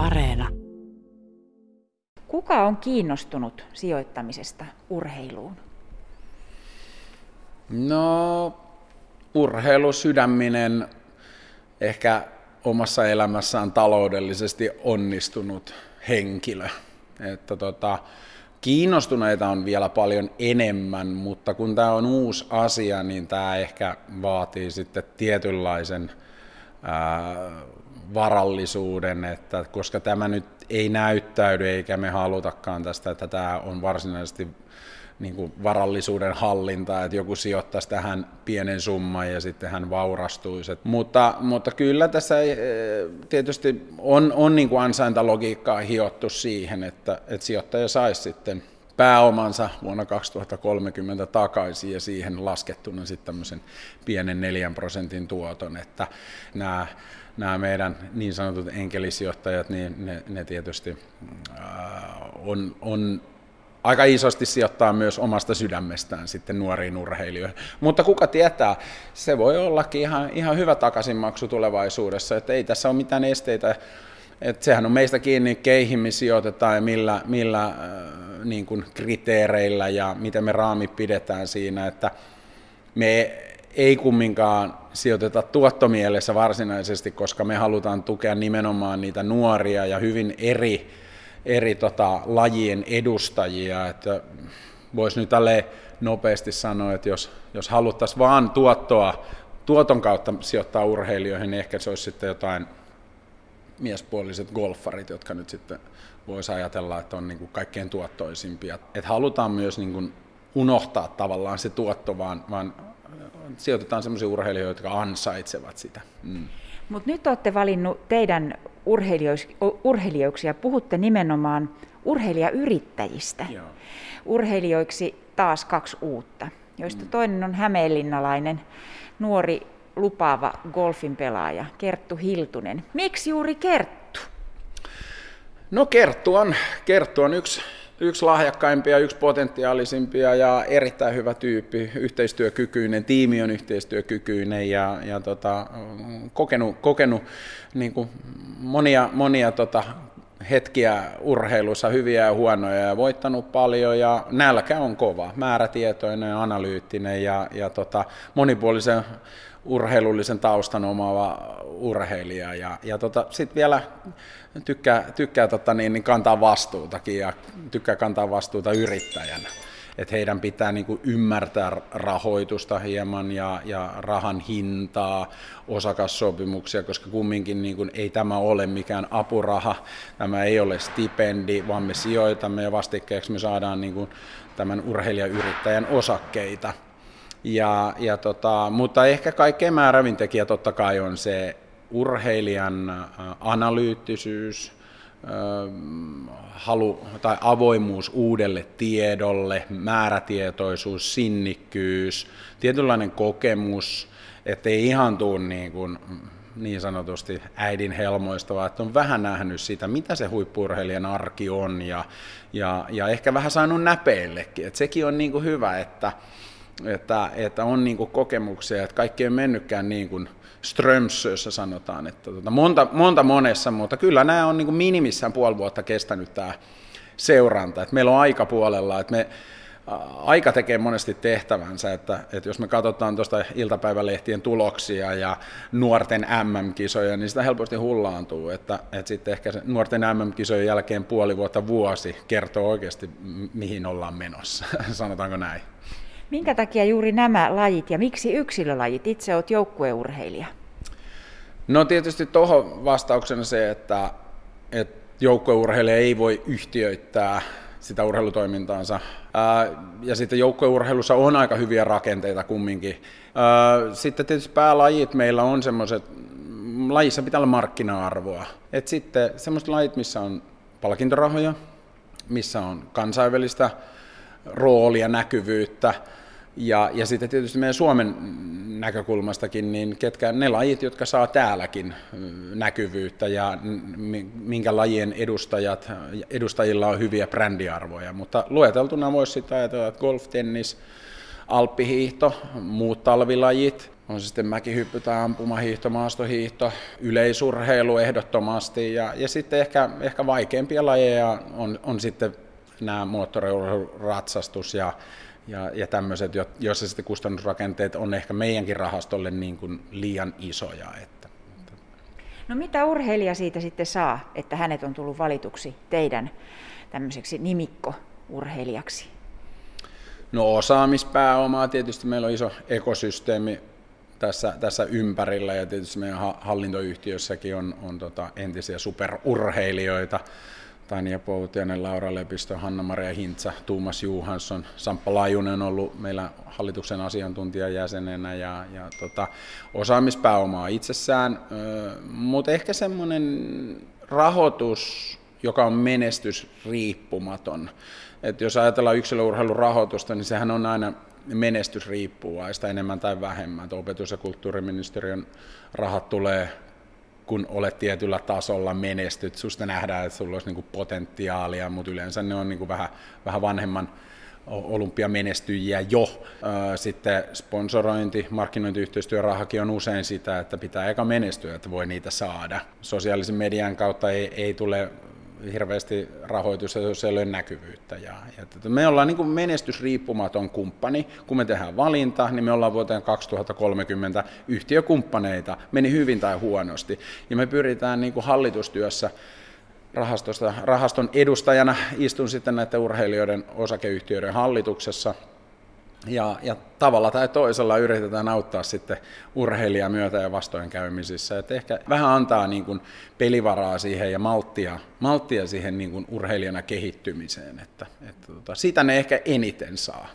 Areena. Kuka on kiinnostunut sijoittamisesta urheiluun? No, urheilu sydäminen, ehkä omassa elämässään taloudellisesti onnistunut henkilö. Että tota, kiinnostuneita on vielä paljon enemmän, mutta kun tämä on uusi asia, niin tämä ehkä vaatii sitten tietynlaisen varallisuuden, että koska tämä nyt ei näyttäydy eikä me halutakaan tästä, että tämä on varsinaisesti niin kuin varallisuuden hallinta, että joku sijoittaisi tähän pienen summan ja sitten hän vaurastuisi. Mutta, mutta kyllä tässä eh, tietysti on, on niin kuin ansaintalogiikkaa hiottu siihen, että, että sijoittaja saisi sitten pääomansa vuonna 2030 takaisin ja siihen laskettuna sitten tämmöisen pienen 4 prosentin tuoton, että nämä, nämä meidän niin sanotut enkelisijoittajat, niin ne, ne tietysti on, on aika isosti sijoittaa myös omasta sydämestään sitten nuoriin urheilijoihin. Mutta kuka tietää, se voi ollakin ihan, ihan hyvä takaisinmaksu tulevaisuudessa, että ei tässä ole mitään esteitä. Että sehän on meistä kiinni, keihin me sijoitetaan ja millä, millä äh, niin kuin kriteereillä ja miten me raamit pidetään siinä, että me ei kumminkaan sijoiteta tuottomielessä varsinaisesti, koska me halutaan tukea nimenomaan niitä nuoria ja hyvin eri eri tota, lajien edustajia, voisi nyt tälle nopeasti sanoa, että jos, jos haluttaisiin vaan tuottoa, tuoton kautta sijoittaa urheilijoihin, niin ehkä se olisi sitten jotain miespuoliset golfarit, jotka nyt sitten voisi ajatella, että on niin kuin kaikkein tuottoisimpia. Että halutaan myös niin kuin unohtaa tavallaan se tuotto, vaan, vaan sijoitetaan sellaisia urheilijoita, jotka ansaitsevat sitä. Mm. Mutta nyt olette valinnut teidän urheilijoiksi ja puhutte nimenomaan urheilijayrittäjistä. Joo. Urheilijoiksi taas kaksi uutta, joista mm. toinen on hämeenlinnalainen nuori lupaava golfin pelaaja Kerttu Hiltunen. Miksi juuri Kerttu? No Kerttu on, Kerttu on yksi yksi lahjakkaimpia, yksi potentiaalisimpia ja erittäin hyvä tyyppi, yhteistyökykyinen, tiimi on yhteistyökykyinen ja, ja tota, kokenut, kokenut niin kuin monia, monia tota, hetkiä urheilussa, hyviä ja huonoja ja voittanut paljon ja nälkä on kova, määrätietoinen, analyyttinen ja, ja tota, monipuolisen urheilullisen taustan omaava urheilija ja, ja tota, sitten vielä tykkää, tykkää tota niin, niin kantaa vastuutakin ja tykkää kantaa vastuuta yrittäjänä. Että heidän pitää niin kuin ymmärtää rahoitusta hieman ja, ja rahan hintaa, osakassopimuksia, koska kumminkin niin kuin ei tämä ole mikään apuraha, tämä ei ole stipendi, vaan me sijoitamme ja vastikkeeksi me saadaan niin kuin tämän urheilijayrittäjän osakkeita. Ja, ja tota, mutta ehkä kaikkein määrävin tekijä totta kai on se urheilijan analyyttisyys, halu tai avoimuus uudelle tiedolle, määrätietoisuus, sinnikkyys, tietynlainen kokemus, ettei ihan tule niin, kuin, niin sanotusti äidin helmoista, vaan että on vähän nähnyt sitä, mitä se huippurheilijan arki on ja, ja, ja ehkä vähän saanut näpeillekin. Et sekin on niin kuin hyvä, että, että, että on niin kuin kokemuksia, että kaikki ei mennytkään niin kuin Strömsössä sanotaan, että tota, monta, monta monessa, mutta kyllä nämä on niin kuin minimissään puoli vuotta kestänyt tämä seuranta. että meillä on aika puolella, että me, aika tekee monesti tehtävänsä, että, että jos me katsotaan tuosta iltapäivälehtien tuloksia ja nuorten MM-kisoja, niin sitä helposti hullaantuu, että, että sitten ehkä nuorten MM-kisojen jälkeen puoli vuotta vuosi kertoo oikeasti, mihin ollaan menossa, sanotaanko näin. Minkä takia juuri nämä lajit ja miksi yksilölajit? Itse olet joukkueurheilija. No tietysti tuohon vastauksena se, että, että joukkueurheilija ei voi yhtiöittää sitä urheilutoimintaansa. Ja sitten joukkueurheilussa on aika hyviä rakenteita kumminkin. Sitten tietysti päälajit meillä on semmoiset, lajissa pitää olla markkina-arvoa. Et sitten semmoiset lajit, missä on palkintorahoja, missä on kansainvälistä roolia, näkyvyyttä, ja, ja sitten tietysti meidän Suomen näkökulmastakin, niin ketkä ne lajit, jotka saa täälläkin näkyvyyttä ja minkä lajien edustajat, edustajilla on hyviä brändiarvoja. Mutta lueteltuna voisi sitten ajatella, että golf, tennis, alppihiihto, muut talvilajit, on se sitten mäkihyppy tai ampumahiihto, maastohiihto, yleisurheilu ehdottomasti ja, ja sitten ehkä, ehkä vaikeimpia lajeja on, on sitten nämä moottoriratsatus ja, ja, ja tämmöiset, joissa sitten kustannusrakenteet on ehkä meidänkin rahastolle niin kuin liian isoja. Että, että. No mitä urheilija siitä sitten saa, että hänet on tullut valituksi teidän tämmöiseksi nimikko-urheilijaksi? No osaamispääomaa tietysti meillä on iso ekosysteemi tässä, tässä ympärillä ja tietysti meidän hallintoyhtiössäkin on, on tota entisiä superurheilijoita, Tania Poutianen, Laura Lepistö, Hanna-Maria Hintsa, Tuumas Juhansson, Samppa Laajunen on ollut meillä hallituksen asiantuntijajäsenenä ja, ja tota, osaamispääomaa itsessään, mutta ehkä semmoinen rahoitus, joka on menestysriippumaton. Et jos ajatellaan yksilöurheilun rahoitusta, niin sehän on aina menestysriippuvaista enemmän tai vähemmän. Et opetus- ja kulttuuriministeriön rahat tulee kun olet tietyllä tasolla menestyt, susta nähdään, että sulla olisi niin potentiaalia, mutta yleensä ne on niin vähän, vähän vanhemman olympiamenestyjiä jo. Sitten sponsorointi, markkinointiyhteistyörahakin on usein sitä, että pitää eka menestyä, että voi niitä saada. Sosiaalisen median kautta ei, ei tule hirveästi rahoitusta, jos ei ole näkyvyyttä. Ja, ja me ollaan niin kuin menestysriippumaton kumppani. Kun me tehdään valinta, niin me ollaan vuoteen 2030 yhtiökumppaneita, meni hyvin tai huonosti. Ja me pyritään niin kuin hallitustyössä rahastosta, rahaston edustajana, istun sitten näiden urheilijoiden osakeyhtiöiden hallituksessa – ja, ja tavalla tai toisella yritetään auttaa sitten urheilijaa myötä ja vastoinkäymisissä. Et ehkä vähän antaa niin kuin pelivaraa siihen ja malttia, malttia siihen niin kuin urheilijana kehittymiseen. Että, että tota, sitä ne ehkä eniten saa.